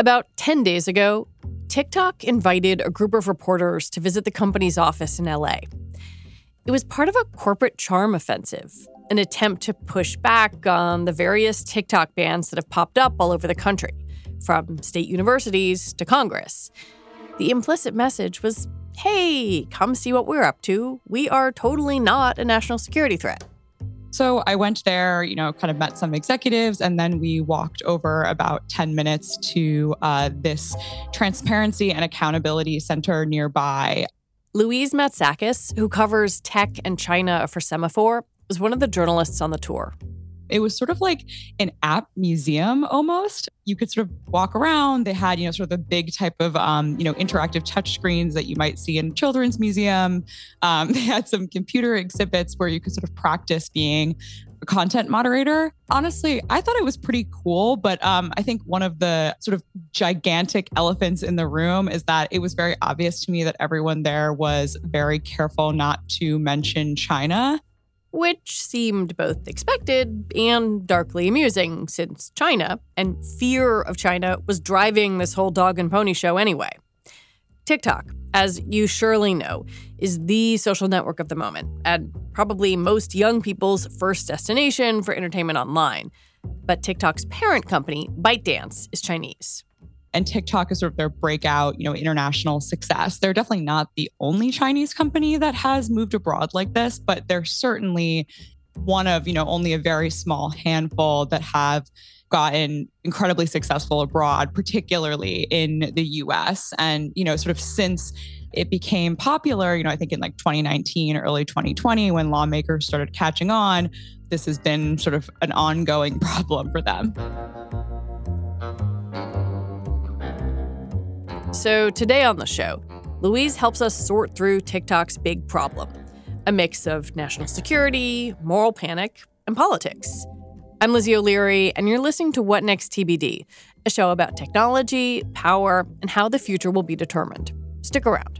About 10 days ago, TikTok invited a group of reporters to visit the company's office in LA. It was part of a corporate charm offensive, an attempt to push back on the various TikTok bans that have popped up all over the country, from state universities to Congress. The implicit message was hey, come see what we're up to. We are totally not a national security threat. So I went there, you know, kind of met some executives, and then we walked over about 10 minutes to uh, this transparency and accountability center nearby. Louise Matsakis, who covers tech and China for Semafor, was one of the journalists on the tour. It was sort of like an app museum almost. You could sort of walk around. They had, you know, sort of the big type of, um, you know, interactive touch screens that you might see in children's museum. Um, they had some computer exhibits where you could sort of practice being a content moderator. Honestly, I thought it was pretty cool, but um, I think one of the sort of gigantic elephants in the room is that it was very obvious to me that everyone there was very careful not to mention China which seemed both expected and darkly amusing since China and fear of China was driving this whole dog and pony show anyway. TikTok, as you surely know, is the social network of the moment and probably most young people's first destination for entertainment online. But TikTok's parent company, ByteDance, is Chinese and TikTok is sort of their breakout, you know, international success. They're definitely not the only Chinese company that has moved abroad like this, but they're certainly one of, you know, only a very small handful that have gotten incredibly successful abroad, particularly in the US. And, you know, sort of since it became popular, you know, I think in like 2019 or early 2020 when lawmakers started catching on, this has been sort of an ongoing problem for them. So, today on the show, Louise helps us sort through TikTok's big problem a mix of national security, moral panic, and politics. I'm Lizzie O'Leary, and you're listening to What Next TBD, a show about technology, power, and how the future will be determined. Stick around.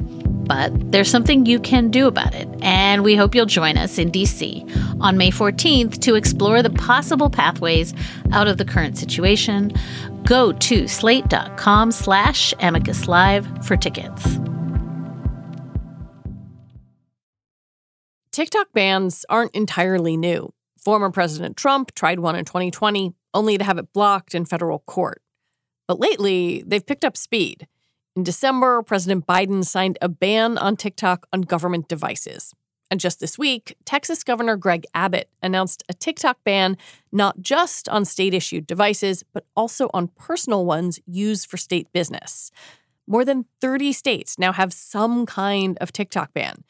But there's something you can do about it, and we hope you'll join us in DC on May 14th to explore the possible pathways out of the current situation. Go to slate.com slash amicus live for tickets. TikTok bans aren't entirely new. Former President Trump tried one in 2020, only to have it blocked in federal court. But lately, they've picked up speed. In December, President Biden signed a ban on TikTok on government devices. And just this week, Texas Governor Greg Abbott announced a TikTok ban not just on state issued devices, but also on personal ones used for state business. More than 30 states now have some kind of TikTok ban.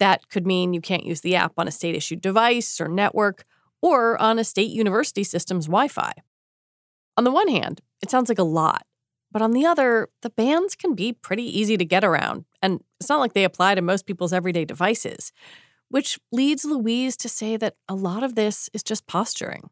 That could mean you can't use the app on a state issued device or network or on a state university system's Wi Fi. On the one hand, it sounds like a lot. But on the other, the bans can be pretty easy to get around, and it's not like they apply to most people's everyday devices, which leads Louise to say that a lot of this is just posturing.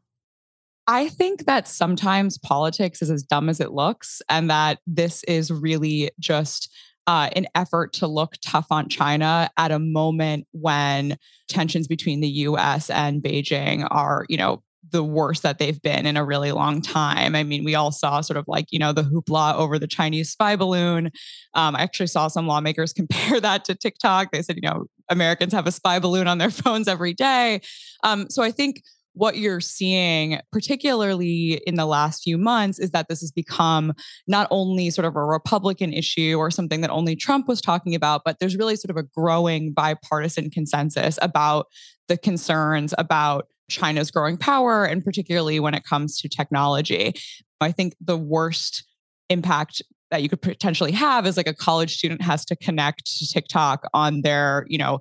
I think that sometimes politics is as dumb as it looks, and that this is really just uh, an effort to look tough on China at a moment when tensions between the US and Beijing are, you know, the worst that they've been in a really long time. I mean, we all saw sort of like, you know, the hoopla over the Chinese spy balloon. Um, I actually saw some lawmakers compare that to TikTok. They said, you know, Americans have a spy balloon on their phones every day. Um, so I think what you're seeing, particularly in the last few months, is that this has become not only sort of a Republican issue or something that only Trump was talking about, but there's really sort of a growing bipartisan consensus about the concerns about China's growing power, and particularly when it comes to technology. I think the worst impact that you could potentially have is like a college student has to connect to TikTok on their, you know,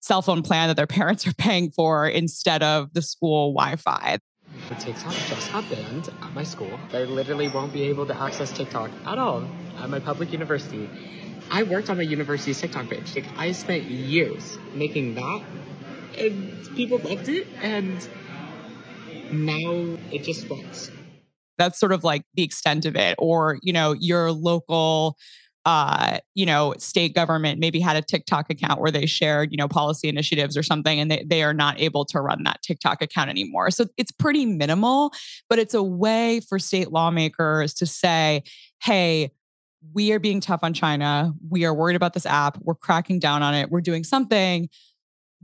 cell phone plan that their parents are paying for instead of the school Wi-Fi. TikTok just happened at my school. They literally won't be able to access TikTok at all at my public university. I worked on my university's TikTok page. Like, I spent years making that and people loved it, and now it just works. That's sort of like the extent of it. Or, you know, your local uh, you know, state government maybe had a TikTok account where they shared, you know, policy initiatives or something, and they, they are not able to run that TikTok account anymore. So it's pretty minimal, but it's a way for state lawmakers to say, hey, we are being tough on China. We are worried about this app. We're cracking down on it. We're doing something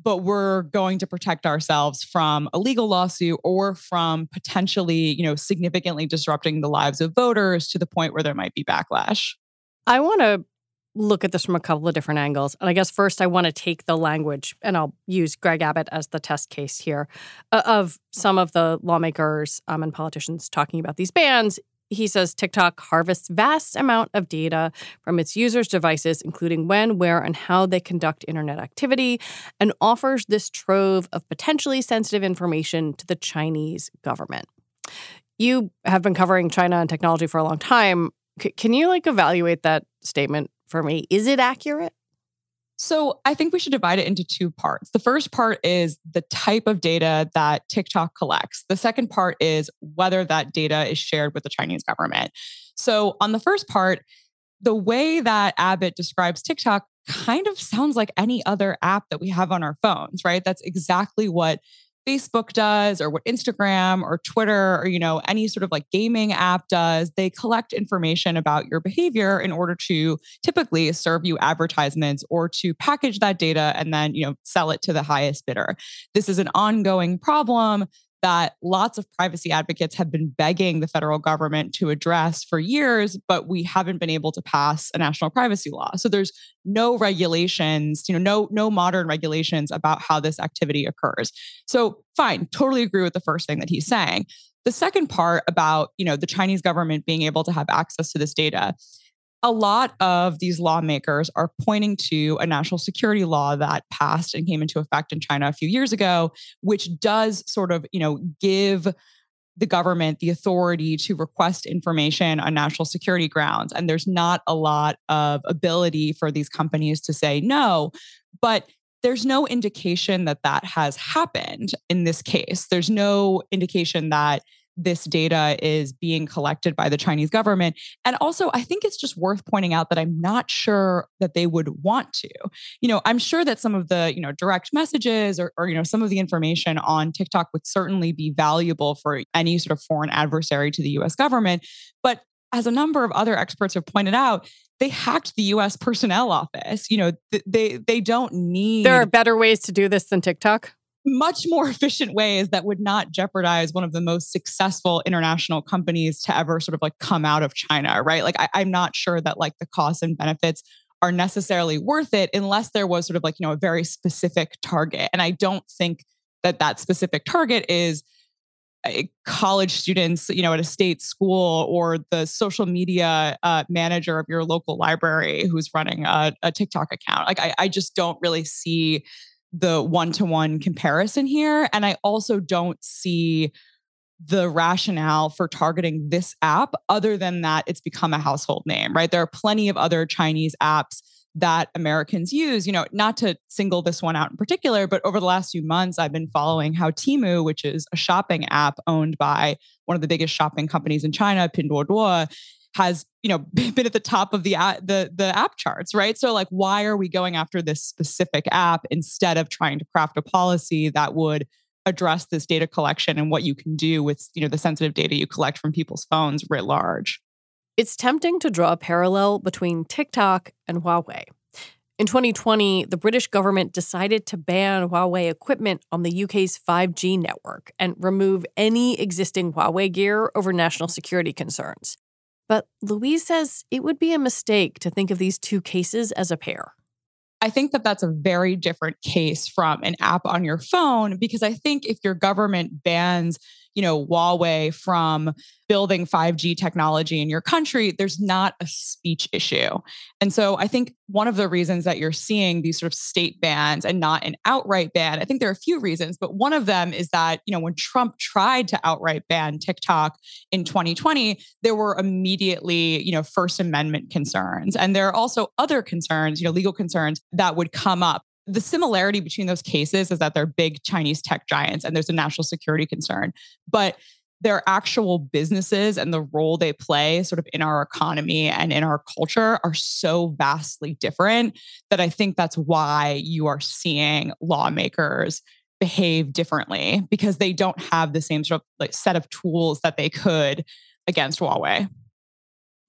but we're going to protect ourselves from a legal lawsuit or from potentially, you know, significantly disrupting the lives of voters to the point where there might be backlash. I want to look at this from a couple of different angles. And I guess first I want to take the language and I'll use Greg Abbott as the test case here uh, of some of the lawmakers um, and politicians talking about these bans he says TikTok harvests vast amount of data from its users' devices, including when, where, and how they conduct internet activity, and offers this trove of potentially sensitive information to the Chinese government. You have been covering China and technology for a long time. C- can you like evaluate that statement for me? Is it accurate? So I think we should divide it into two parts. The first part is the type of data that TikTok collects. The second part is whether that data is shared with the Chinese government. So on the first part, the way that Abbott describes TikTok kind of sounds like any other app that we have on our phones, right? That's exactly what Facebook does or what Instagram or Twitter or you know any sort of like gaming app does they collect information about your behavior in order to typically serve you advertisements or to package that data and then you know sell it to the highest bidder. This is an ongoing problem that lots of privacy advocates have been begging the federal government to address for years, but we haven't been able to pass a national privacy law. So there's no regulations, you know, no no modern regulations about how this activity occurs. So fine, totally agree with the first thing that he's saying. The second part about, you know, the Chinese government being able to have access to this data a lot of these lawmakers are pointing to a national security law that passed and came into effect in China a few years ago, which does sort of, you know, give the government the authority to request information on national security grounds. And there's not a lot of ability for these companies to say no. But there's no indication that that has happened in this case. There's no indication that this data is being collected by the Chinese government. And also, I think it's just worth pointing out that I'm not sure that they would want to. You know, I'm sure that some of the, you know, direct messages or, or you know, some of the information on TikTok would certainly be valuable for any sort of foreign adversary to the US government. But as a number of other experts have pointed out, they hacked the US personnel office. You know, th- they they don't need There are better ways to do this than TikTok much more efficient ways that would not jeopardize one of the most successful international companies to ever sort of like come out of China, right? Like I, I'm not sure that like the costs and benefits are necessarily worth it unless there was sort of like, you know, a very specific target. And I don't think that that specific target is college students, you know, at a state school or the social media uh, manager of your local library who's running a, a TikTok account. Like, I, I just don't really see the one to one comparison here. And I also don't see the rationale for targeting this app other than that it's become a household name, right? There are plenty of other Chinese apps that Americans use. You know, not to single this one out in particular, but over the last few months, I've been following how Temu, which is a shopping app owned by one of the biggest shopping companies in China, Pinduoduo, has you know been at the top of the the the app charts, right? So like, why are we going after this specific app instead of trying to craft a policy that would address this data collection and what you can do with you know the sensitive data you collect from people's phones writ large? It's tempting to draw a parallel between TikTok and Huawei. In 2020, the British government decided to ban Huawei equipment on the UK's 5G network and remove any existing Huawei gear over national security concerns. But Louise says it would be a mistake to think of these two cases as a pair. I think that that's a very different case from an app on your phone because I think if your government bans you know, Huawei from building 5G technology in your country, there's not a speech issue. And so I think one of the reasons that you're seeing these sort of state bans and not an outright ban, I think there are a few reasons, but one of them is that, you know, when Trump tried to outright ban TikTok in 2020, there were immediately, you know, First Amendment concerns. And there are also other concerns, you know, legal concerns that would come up the similarity between those cases is that they're big Chinese tech giants and there's a national security concern. But their actual businesses and the role they play sort of in our economy and in our culture are so vastly different that I think that's why you are seeing lawmakers behave differently because they don't have the same sort of like set of tools that they could against Huawei.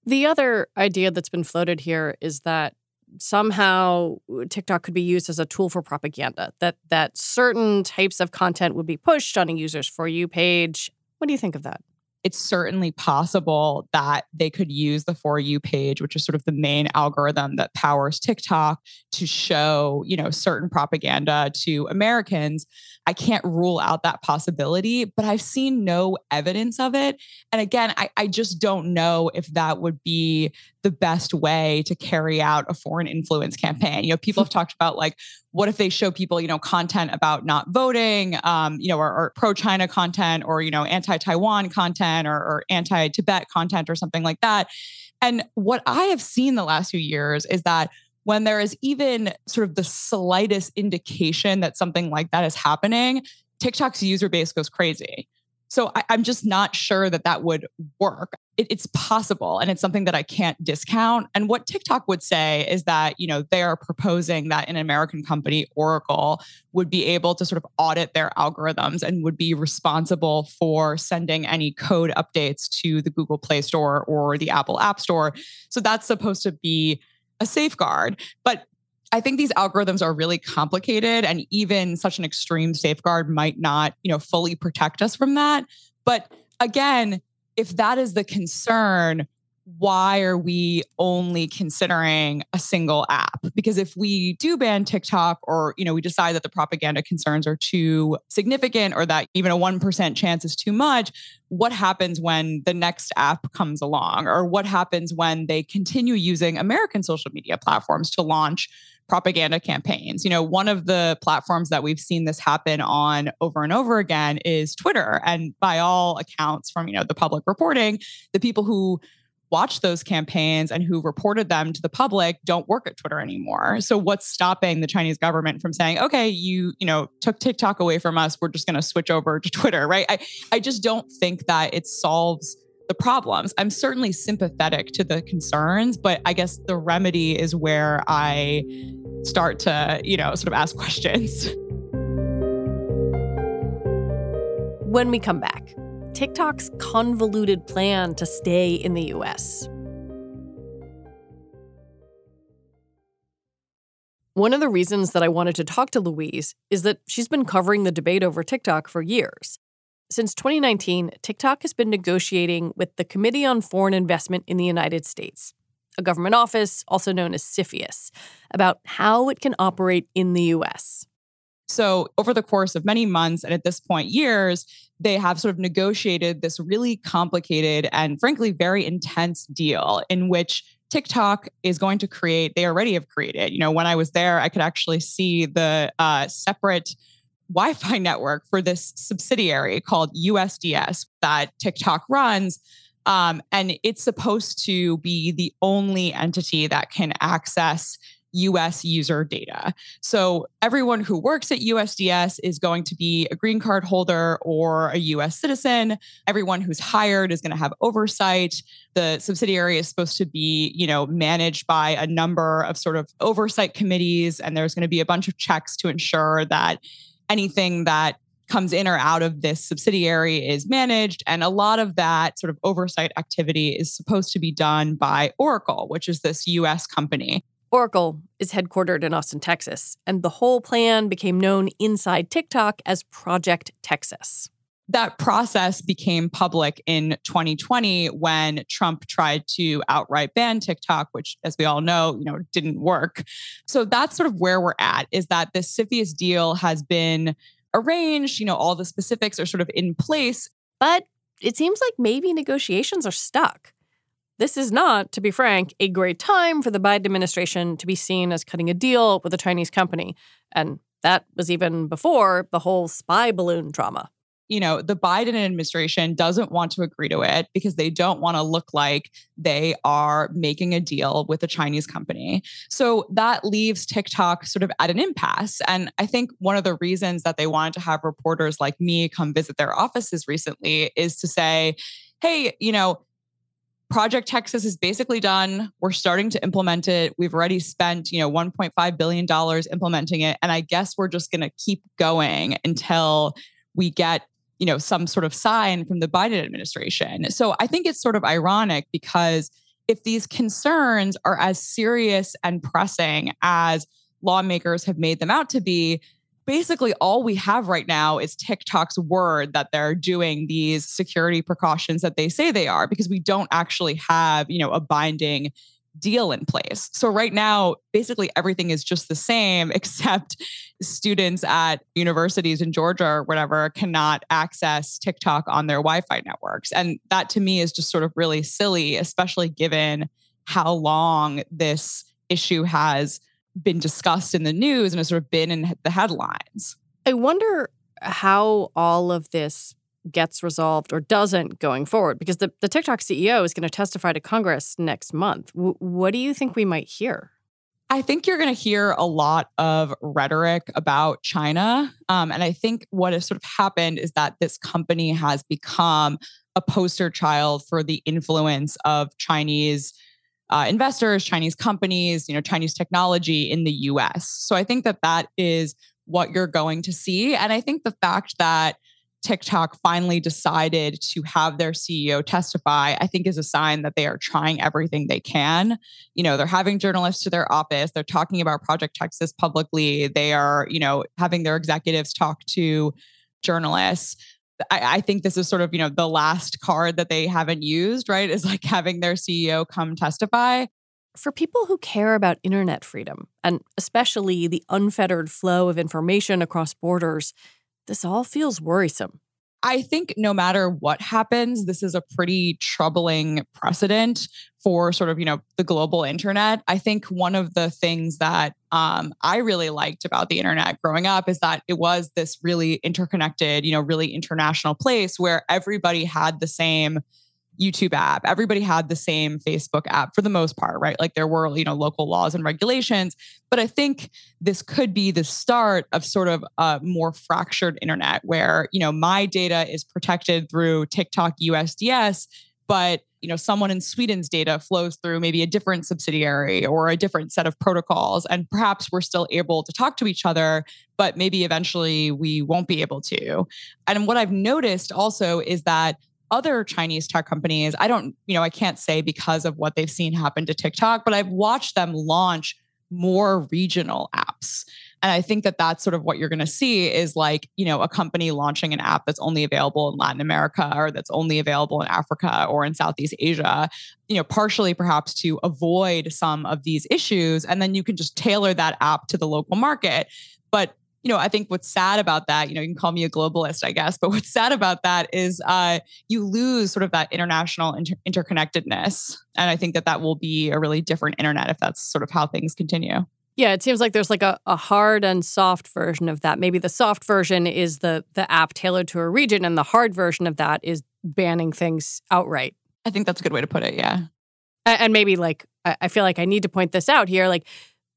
The other idea that's been floated here is that somehow uh, TikTok could be used as a tool for propaganda, that that certain types of content would be pushed on a user's For You page. What do you think of that? It's certainly possible that they could use the For You page, which is sort of the main algorithm that powers TikTok, to show, you know, certain propaganda to Americans. I can't rule out that possibility, but I've seen no evidence of it. And again, I, I just don't know if that would be the best way to carry out a foreign influence campaign. You know, people have talked about like, what if they show people, you know, content about not voting, um, you know, or, or pro-China content, or you know, anti-Taiwan content, or, or anti-Tibet content, or something like that. And what I have seen the last few years is that when there is even sort of the slightest indication that something like that is happening, TikTok's user base goes crazy. So I, am just not sure that that would work. It, it's possible, and it's something that I can't discount. And what TikTok would say is that you know they are proposing that an American company, Oracle, would be able to sort of audit their algorithms and would be responsible for sending any code updates to the Google Play Store or the Apple App Store. So that's supposed to be a safeguard. But I think these algorithms are really complicated and even such an extreme safeguard might not, you know, fully protect us from that. But again, if that is the concern, why are we only considering a single app because if we do ban tiktok or you know we decide that the propaganda concerns are too significant or that even a 1% chance is too much what happens when the next app comes along or what happens when they continue using american social media platforms to launch propaganda campaigns. You know, one of the platforms that we've seen this happen on over and over again is Twitter. And by all accounts from, you know, the public reporting, the people who watched those campaigns and who reported them to the public don't work at Twitter anymore. So what's stopping the Chinese government from saying, "Okay, you, you know, took TikTok away from us, we're just going to switch over to Twitter," right? I I just don't think that it solves the problems. I'm certainly sympathetic to the concerns, but I guess the remedy is where I start to, you know, sort of ask questions. When we come back, TikTok's convoluted plan to stay in the US. One of the reasons that I wanted to talk to Louise is that she's been covering the debate over TikTok for years. Since 2019, TikTok has been negotiating with the Committee on Foreign Investment in the United States, a government office also known as CFIUS, about how it can operate in the US. So, over the course of many months and at this point, years, they have sort of negotiated this really complicated and frankly very intense deal in which TikTok is going to create, they already have created. You know, when I was there, I could actually see the uh, separate Wi Fi network for this subsidiary called USDS that TikTok runs. Um, and it's supposed to be the only entity that can access US user data. So everyone who works at USDS is going to be a green card holder or a US citizen. Everyone who's hired is going to have oversight. The subsidiary is supposed to be, you know, managed by a number of sort of oversight committees and there's going to be a bunch of checks to ensure that anything that comes in or out of this subsidiary is managed. And a lot of that sort of oversight activity is supposed to be done by Oracle, which is this US company. Oracle is headquartered in Austin, Texas, and the whole plan became known inside TikTok as Project Texas. That process became public in 2020 when Trump tried to outright ban TikTok, which, as we all know, you know, didn't work. So that's sort of where we're at. Is that this CFIUS deal has been arranged? You know, all the specifics are sort of in place, but it seems like maybe negotiations are stuck. This is not, to be frank, a great time for the Biden administration to be seen as cutting a deal with a Chinese company. And that was even before the whole spy balloon drama. You know, the Biden administration doesn't want to agree to it because they don't want to look like they are making a deal with a Chinese company. So that leaves TikTok sort of at an impasse. And I think one of the reasons that they wanted to have reporters like me come visit their offices recently is to say, hey, you know, Project Texas is basically done. We're starting to implement it. We've already spent, you know, 1.5 billion dollars implementing it, and I guess we're just going to keep going until we get, you know, some sort of sign from the Biden administration. So I think it's sort of ironic because if these concerns are as serious and pressing as lawmakers have made them out to be, basically all we have right now is TikTok's word that they're doing these security precautions that they say they are because we don't actually have, you know, a binding deal in place. So right now basically everything is just the same except students at universities in Georgia or whatever cannot access TikTok on their Wi-Fi networks. And that to me is just sort of really silly especially given how long this issue has been discussed in the news and has sort of been in the headlines. I wonder how all of this gets resolved or doesn't going forward because the, the TikTok CEO is going to testify to Congress next month. W- what do you think we might hear? I think you're going to hear a lot of rhetoric about China. Um, and I think what has sort of happened is that this company has become a poster child for the influence of Chinese uh, investors, Chinese companies, you know, Chinese technology in the US. So I think that that is what you're going to see. And I think the fact that TikTok finally decided to have their CEO testify, I think is a sign that they are trying everything they can. You know, they're having journalists to their office, they're talking about Project Texas publicly, they are, you know, having their executives talk to journalists. I, I, think this is sort of, you know, the last card that they haven't used, right? Is like having their CEO come testify. For people who care about internet freedom, and especially the unfettered flow of information across borders, this all feels worrisome. I think no matter what happens, this is a pretty troubling precedent for sort of, you know, the global internet. I think one of the things that um, I really liked about the internet growing up is that it was this really interconnected, you know, really international place where everybody had the same YouTube app. Everybody had the same Facebook app for the most part, right? Like there were, you know, local laws and regulations. But I think this could be the start of sort of a more fractured internet where, you know, my data is protected through TikTok USDS, but you know someone in sweden's data flows through maybe a different subsidiary or a different set of protocols and perhaps we're still able to talk to each other but maybe eventually we won't be able to and what i've noticed also is that other Chinese tech companies, I don't, you know, I can't say because of what they've seen happen to TikTok, but I've watched them launch more regional apps. And I think that that's sort of what you're going to see is like, you know, a company launching an app that's only available in Latin America or that's only available in Africa or in Southeast Asia, you know, partially perhaps to avoid some of these issues. And then you can just tailor that app to the local market. But you know, I think what's sad about that, you know, you can call me a globalist, I guess, but what's sad about that is uh, you lose sort of that international inter- interconnectedness. And I think that that will be a really different internet if that's sort of how things continue. Yeah, it seems like there's like a, a hard and soft version of that. Maybe the soft version is the the app tailored to a region, and the hard version of that is banning things outright. I think that's a good way to put it. Yeah. And maybe like I feel like I need to point this out here, like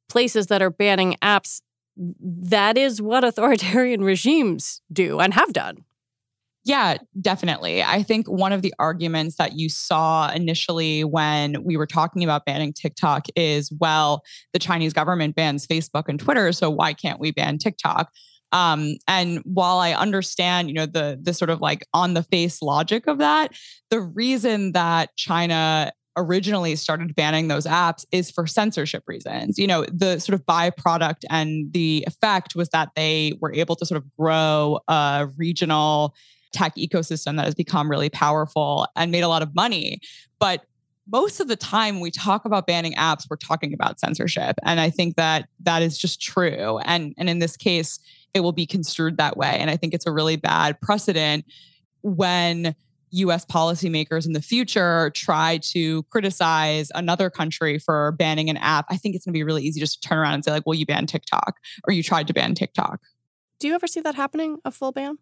places that are banning apps, that is what authoritarian regimes do and have done. Yeah, definitely. I think one of the arguments that you saw initially when we were talking about banning TikTok is well, the Chinese government bans Facebook and Twitter, so why can't we ban TikTok? Um, and while I understand, you know, the the sort of like on the face logic of that, the reason that China originally started banning those apps is for censorship reasons. You know, the sort of byproduct and the effect was that they were able to sort of grow a regional tech ecosystem that has become really powerful and made a lot of money. But most of the time we talk about banning apps, we're talking about censorship. And I think that that is just true. And, and in this case, it will be construed that way. And I think it's a really bad precedent when US policymakers in the future try to criticize another country for banning an app. I think it's going to be really easy just to turn around and say, like, well, you banned TikTok or you tried to ban TikTok. Do you ever see that happening, a full ban?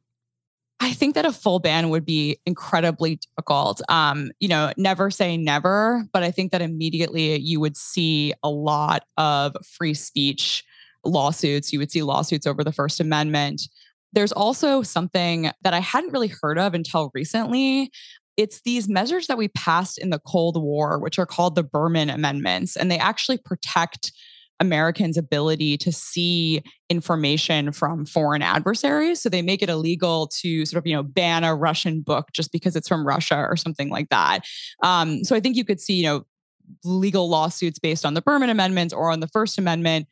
I think that a full ban would be incredibly difficult. Um, you know, never say never, but I think that immediately you would see a lot of free speech lawsuits. You would see lawsuits over the First Amendment. There's also something that I hadn't really heard of until recently. It's these measures that we passed in the Cold War, which are called the Berman Amendments, and they actually protect Americans' ability to see information from foreign adversaries. So they make it illegal to sort of, you know, ban a Russian book just because it's from Russia or something like that. Um, so I think you could see, you know, legal lawsuits based on the Berman Amendments or on the First Amendment.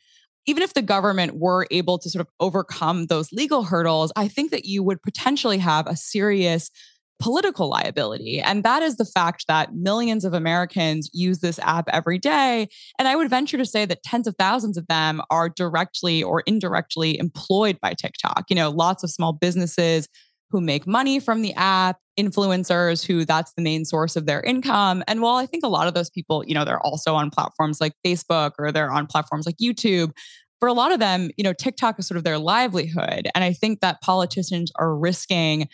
Even if the government were able to sort of overcome those legal hurdles, I think that you would potentially have a serious political liability. And that is the fact that millions of Americans use this app every day. And I would venture to say that tens of thousands of them are directly or indirectly employed by TikTok. You know, lots of small businesses who make money from the app, influencers who that's the main source of their income. And while I think a lot of those people, you know, they're also on platforms like Facebook or they're on platforms like YouTube, for a lot of them, you know, TikTok is sort of their livelihood. And I think that politicians are risking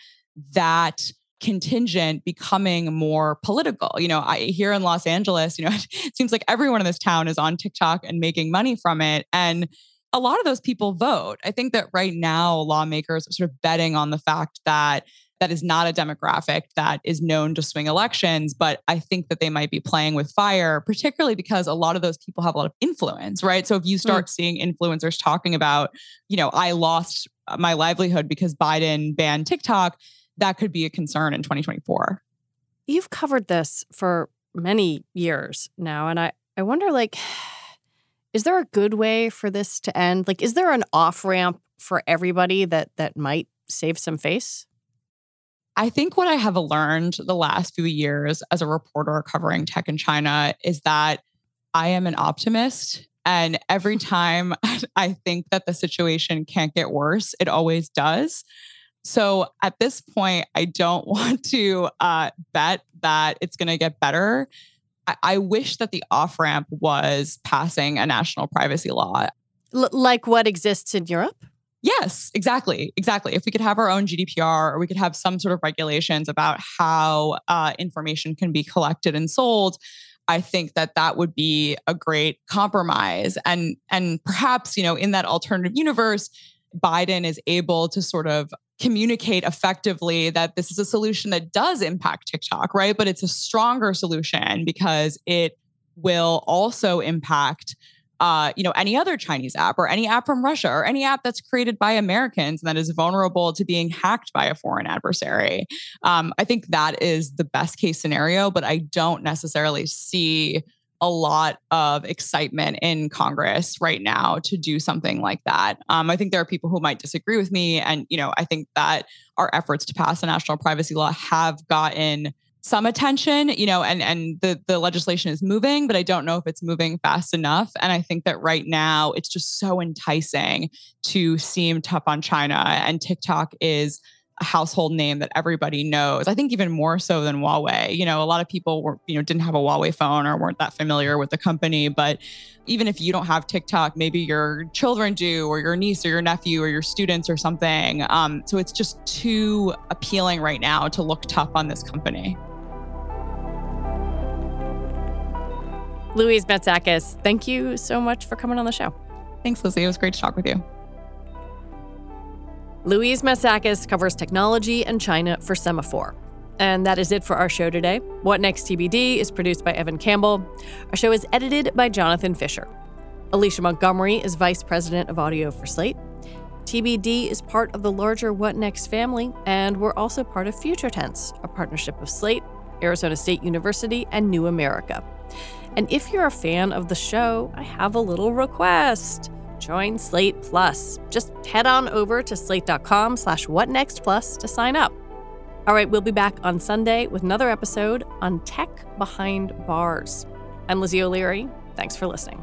that contingent becoming more political. You know, I here in Los Angeles, you know, it seems like everyone in this town is on TikTok and making money from it. And a lot of those people vote. I think that right now lawmakers are sort of betting on the fact that that is not a demographic that is known to swing elections, but I think that they might be playing with fire, particularly because a lot of those people have a lot of influence, right? So if you start mm. seeing influencers talking about, you know, I lost my livelihood because Biden banned TikTok, that could be a concern in 2024. You've covered this for many years now. And I, I wonder, like, is there a good way for this to end? Like, is there an off ramp for everybody that that might save some face? I think what I have learned the last few years as a reporter covering tech in China is that I am an optimist. And every time I think that the situation can't get worse, it always does. So at this point, I don't want to uh, bet that it's going to get better. I-, I wish that the off ramp was passing a national privacy law. L- like what exists in Europe? Yes, exactly. Exactly. If we could have our own GDPR or we could have some sort of regulations about how uh, information can be collected and sold, I think that that would be a great compromise. And and perhaps, you know, in that alternative universe, Biden is able to sort of communicate effectively that this is a solution that does impact TikTok, right? But it's a stronger solution because it will also impact uh, you know, any other Chinese app or any app from Russia or any app that's created by Americans and that is vulnerable to being hacked by a foreign adversary. Um, I think that is the best case scenario, but I don't necessarily see a lot of excitement in Congress right now to do something like that. Um, I think there are people who might disagree with me, and you know, I think that our efforts to pass a national privacy law have gotten some attention, you know, and and the the legislation is moving, but I don't know if it's moving fast enough. And I think that right now it's just so enticing to seem tough on China, and TikTok is household name that everybody knows. I think even more so than Huawei. You know, a lot of people were, you know, didn't have a Huawei phone or weren't that familiar with the company. But even if you don't have TikTok, maybe your children do, or your niece or your nephew or your students or something. Um, so it's just too appealing right now to look tough on this company. Louise Matsakis, thank you so much for coming on the show. Thanks, Lizzie. It was great to talk with you. Louise Matsakis covers technology and China for Semafor. And that is it for our show today. What Next TBD is produced by Evan Campbell. Our show is edited by Jonathan Fisher. Alicia Montgomery is Vice President of Audio for Slate. TBD is part of the larger What Next family, and we're also part of Future Tense, a partnership of Slate, Arizona State University, and New America. And if you're a fan of the show, I have a little request. Join Slate Plus. Just head on over to slate.com slash whatnextplus to sign up. All right, we'll be back on Sunday with another episode on tech behind bars. I'm Lizzie O'Leary. Thanks for listening.